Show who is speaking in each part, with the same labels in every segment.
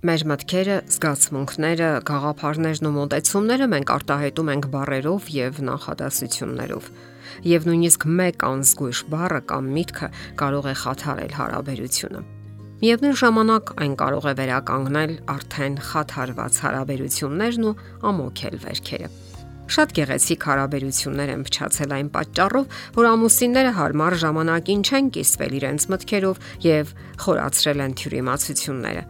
Speaker 1: Մեր մտքերը, զգացմունքները, գաղափարներն ու մտածումները մենք արտահայտում ենք բառերով եւ նախադասություններով։ Եվ նույնիսկ մեկ անզգույշ բառը կամ միտքը կարող է խաթարել հարաբերությունը։ Միևնույն ժամանակ այն կարող է վերականգնել արդեն խաթարված հարաբերություններն ու ամոքել վերքերը։ Շատ գեղեցիկ հարաբերություններ են փչացել այն պատճառով, որ ամուսինները հարմար ժամանակին չեն կիսվել իրենց մտքերով եւ խորացրել են թյուրիմացությունները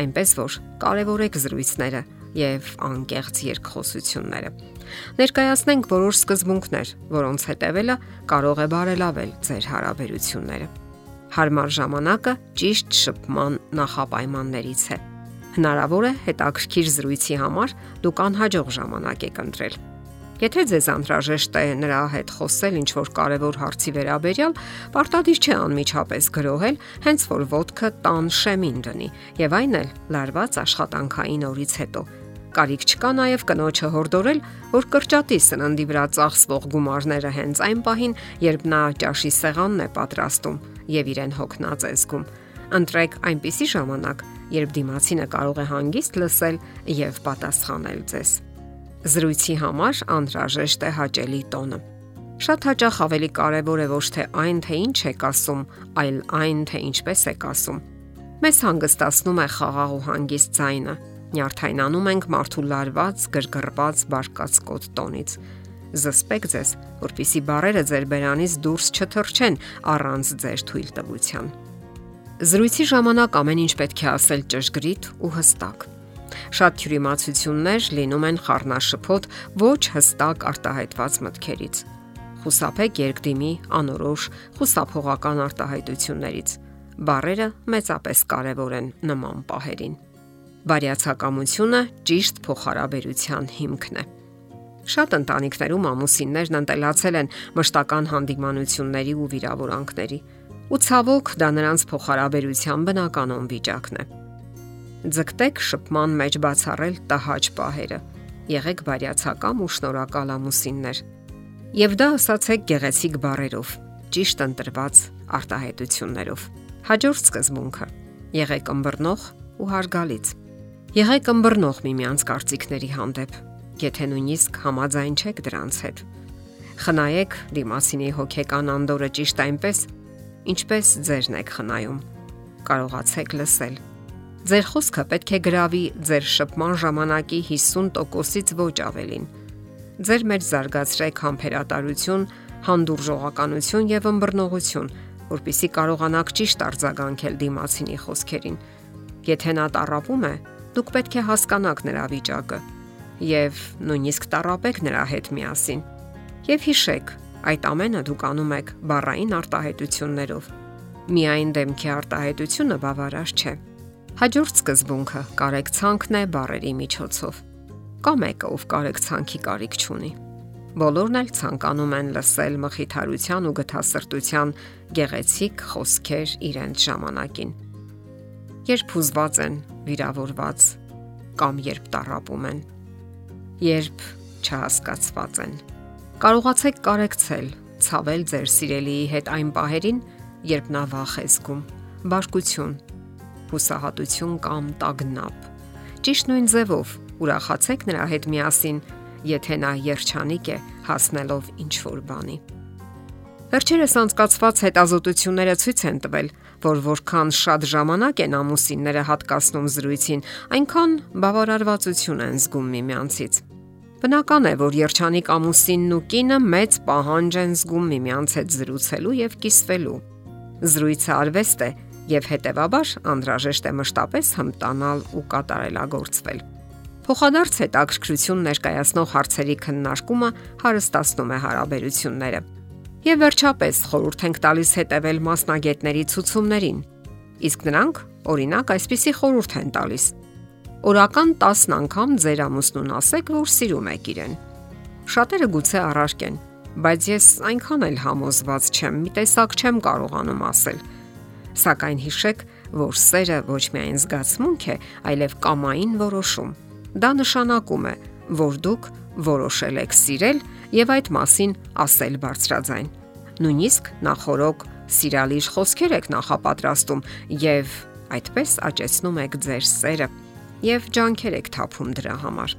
Speaker 1: այնպես որ կարևորեք զրույցները եւ անկեղծ երկխոսությունները։ Ներկայացնենք որոշ սկզբունքներ, որոնց հետևելը կարող է բարելավել ձեր հարաբերությունները։ Հարմար ժամանակը ճիշտ շփման նախապայմաններից է։ Հնարավոր է հետաքրքիր զրույցի համար դուք անհաջող ժամանակ եք ընտրել Եթե ձեզ անհրաժեշտ է նրա հետ խոսել ինչ որ կարևոր հարցի վերաբերյալ, պարտադիր չէ անմիջապես գրոհել, հենց որ ոդկը տան շեմին դնի, եւ այն էլ լարված աշխատանքային օրից հետո։ Կարիք չկա նաև կնոջը հորդորել, որ կրճատի սննդի վրա ծախսվող գումարները հենց այն պահին, երբ նա ճաշի սեղանն է պատրաստում եւ իրեն հոգնած է զգում։ Ընտրեք այնպիսի ժամանակ, երբ դիմացինը կարող է հանգիստ լսել եւ պատասխանել ձեզ։ Զրույցի համար անհրաժեշտ է հաճելի տոնը։ Շատ հաճախ ավելի կարևոր է ոչ թե այն, թե ինչ եք ասում, այլ այն, թե ինչպես եք ասում։ Մեզ հանգստացնում է խաղաղ ու հանգիստ ձայնը։ Նյարդայնանում ենք մարդու լարված, գրգռված, բարկացկոտ տոնից։ Զսպեք ձեզ, որpիսի բարերը ձեր բերանից դուրս չթռչեն առանց ձեր թույլ տվության։ Զրույցի ժամանակ ամեն ինչ պետք է ասել ճշգրիտ ու հստակ։ Շատ թյուրիմացություններ լինում են խառնաշփոթ ոչ հստակ արտահայտված մտքերից։ Խուսափեք երկդիմի, անորոշ, խուսափողական արտահայտություններից։ Բարերը մեծապես կարևոր են նման պահերին։ Բարյացակամությունը ճիշտ փոխհարաբերության հիմքն է։ Շատ ընտանիքներում ամուսիններն ընտելացել են մշտական հանդիմանությունների ու վիրավորանքների, ու ցավոք դա նրանց փոխհարաբերության բնականon վիճակն է ձգտեք շփման մեջ բացառել տհաճ պահերը։ Եղեք բարյացակամ ու շնորհակալ ամուսիններ։ Եվ դա ասացեք գեղեցիկ բառերով, ճիշտ ընտրված արտահայտություններով։ Հաջորդ սկզբունքը. եղեք ըմբռնող ու հարգալից։ Եղեք ըմբռնող միմյանց կարծիքների հանդեպ, եթե նույնիսկ համաձայն չեք դրանց հետ։ Խնայեք դիմասինի հոգեկան անդորը ճիշտ այնպես, ինչպես ձերն եք խնայում։ Կարողացեք լսել Ձեր խոսքը պետք է գրավի ձեր շփման ժամանակի 50%-ից ոչ ավելին։ Ձեր մեջ զարգացրեք համբերատարություն, հանդուրժողականություն եւ ըմբռնողություն, որpիսի կարողանաք ճիշտ արձագանքել դիմացինի խոսքերին։ Եթե նա տարապում է, դուք պետք է հասկանաք նրա վիճակը եւ նույնիսկ տարապեք նրա հետ միասին։ Եվ հիշեք, այդ ամենը դուք անում եք բառային արտահայտություններով։ Միայն դեմքի արտահայտությունը բավարար չէ Հաջորդ սկզբունքը կարեկցանքն է բարերի միջոցով։ Կա մեկը, ով կարեկցանքի կարիք չունի։ Բոլորն էլ ցանկանում են լսել մխիթարության ու գթասրտության գեղեցիկ խոսքեր իրենց ժամանակին։ Երբ հուզված են, վիրավորված կամ երբ տարապում են, երբ չհասկացված են։ Կարողացեք կարեկցել, ցավել ձեր սիրելիի հետ այն պահերին, երբ նա վախ է զգում, բարկություն հուսահատություն կամ տագնապ։ Ճիշտ նույն ձևով ուրախացեք նրա հետ միասին, եթե նա երջանիկ է հասնելով ինչ որ բանի։ Վերջերս անցկացված հետազոտությունները ցույց են տվել, որ որքան շատ ժամանակ են ամուսինները հատկացնում զրույցին, այնքան բավարարվածություն են զգում միմյանցից։ Բնական է, որ երջանիկ ամուսինն ու կինը մեծ պահանջ են զգում միմյանց հետ զրուցելու եւ կիսվելու։ Զրույցը արվեստ է, եւ հետեւաբար անհրաժեշտ է մշտապես հմտանալ ու կատարելագործվել։ Փոխադարձ հետաքրքրություն ներկայացնող հարցերի քննարկումը հարստացնում է հարաբերությունները։ Եվ վերջապես խորհուրդ ենք տալիս հետևել մասնագետների ցուցումներին։ Իսկ նրանք, օրինակ, այսպիսի խորհուրդ են տալիս. Օրական 10 անգամ ձեր ամուսնուն ասեք, որ սիրում եք իրեն։ Շատերը գուցե առարկեն, բայց ես այնքան էլ համոզված չեմ, մի տեսակ չեմ կարողանում ասել Սակայն հիշեք, որ սերը ոչ միայն զգացմունք է, այլև կամային որոշում։ Դա նշանակում է, որ դուք որոշել եք սիրել եւ այդ մասին ասել բարձրաձայն։ Նույնիսկ նախորոք սիրալիր խոսքեր եք նախապատրաստում եւ այդպես աճեցնում եք ձեր սերը եւ ջանքեր եք թափում դրա համար։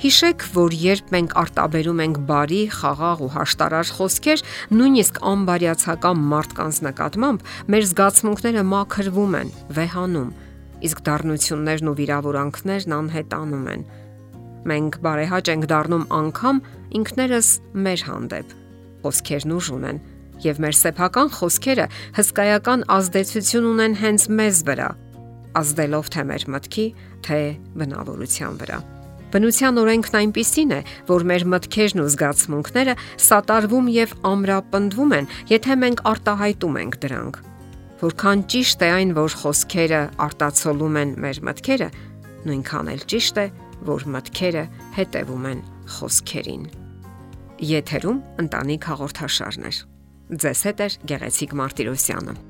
Speaker 1: Հիշեք, որ երբ մենք արտաբերում ենք բարի, խաղաղ ու հաշտարար խոսքեր, նույնիսկ անբարյացակամ մարդկանց նկատմամբ, մեր զգացմունքները մաքրվում են, վեհանում, իսկ դառնություններն ու վիրավորանքներն անհետանում են։ Մենք բարեհաճ ենք դառնում անգամ ինքներս մեր հանդեպ։ Խոսքերն ուժ ունեն, եւ մեր սեփական խոսքերը հսկայական ազդեցություն ունեն հենց մեզ վրա, ազդելով թե մեր մտքի, թե բնավորության վրա։ Բնության օրենքն այնպիսին է, որ մեր մտքերն ու զգացմունքները սատարվում եւ ամրապնդվում են, եթե մենք արտահայտում ենք դրանք։ Որքան ճիշտ է այն, որ խոսքերը արտացոլում են մեր մտքերը, նույնքան էլ ճիշտ է, որ մտքերը հետևում են խոսքերին։ Եթերում ընտանիք հաղորդաշարներ։ Ձեզ հետ է Գեղեցիկ Մարտիրոսյանը։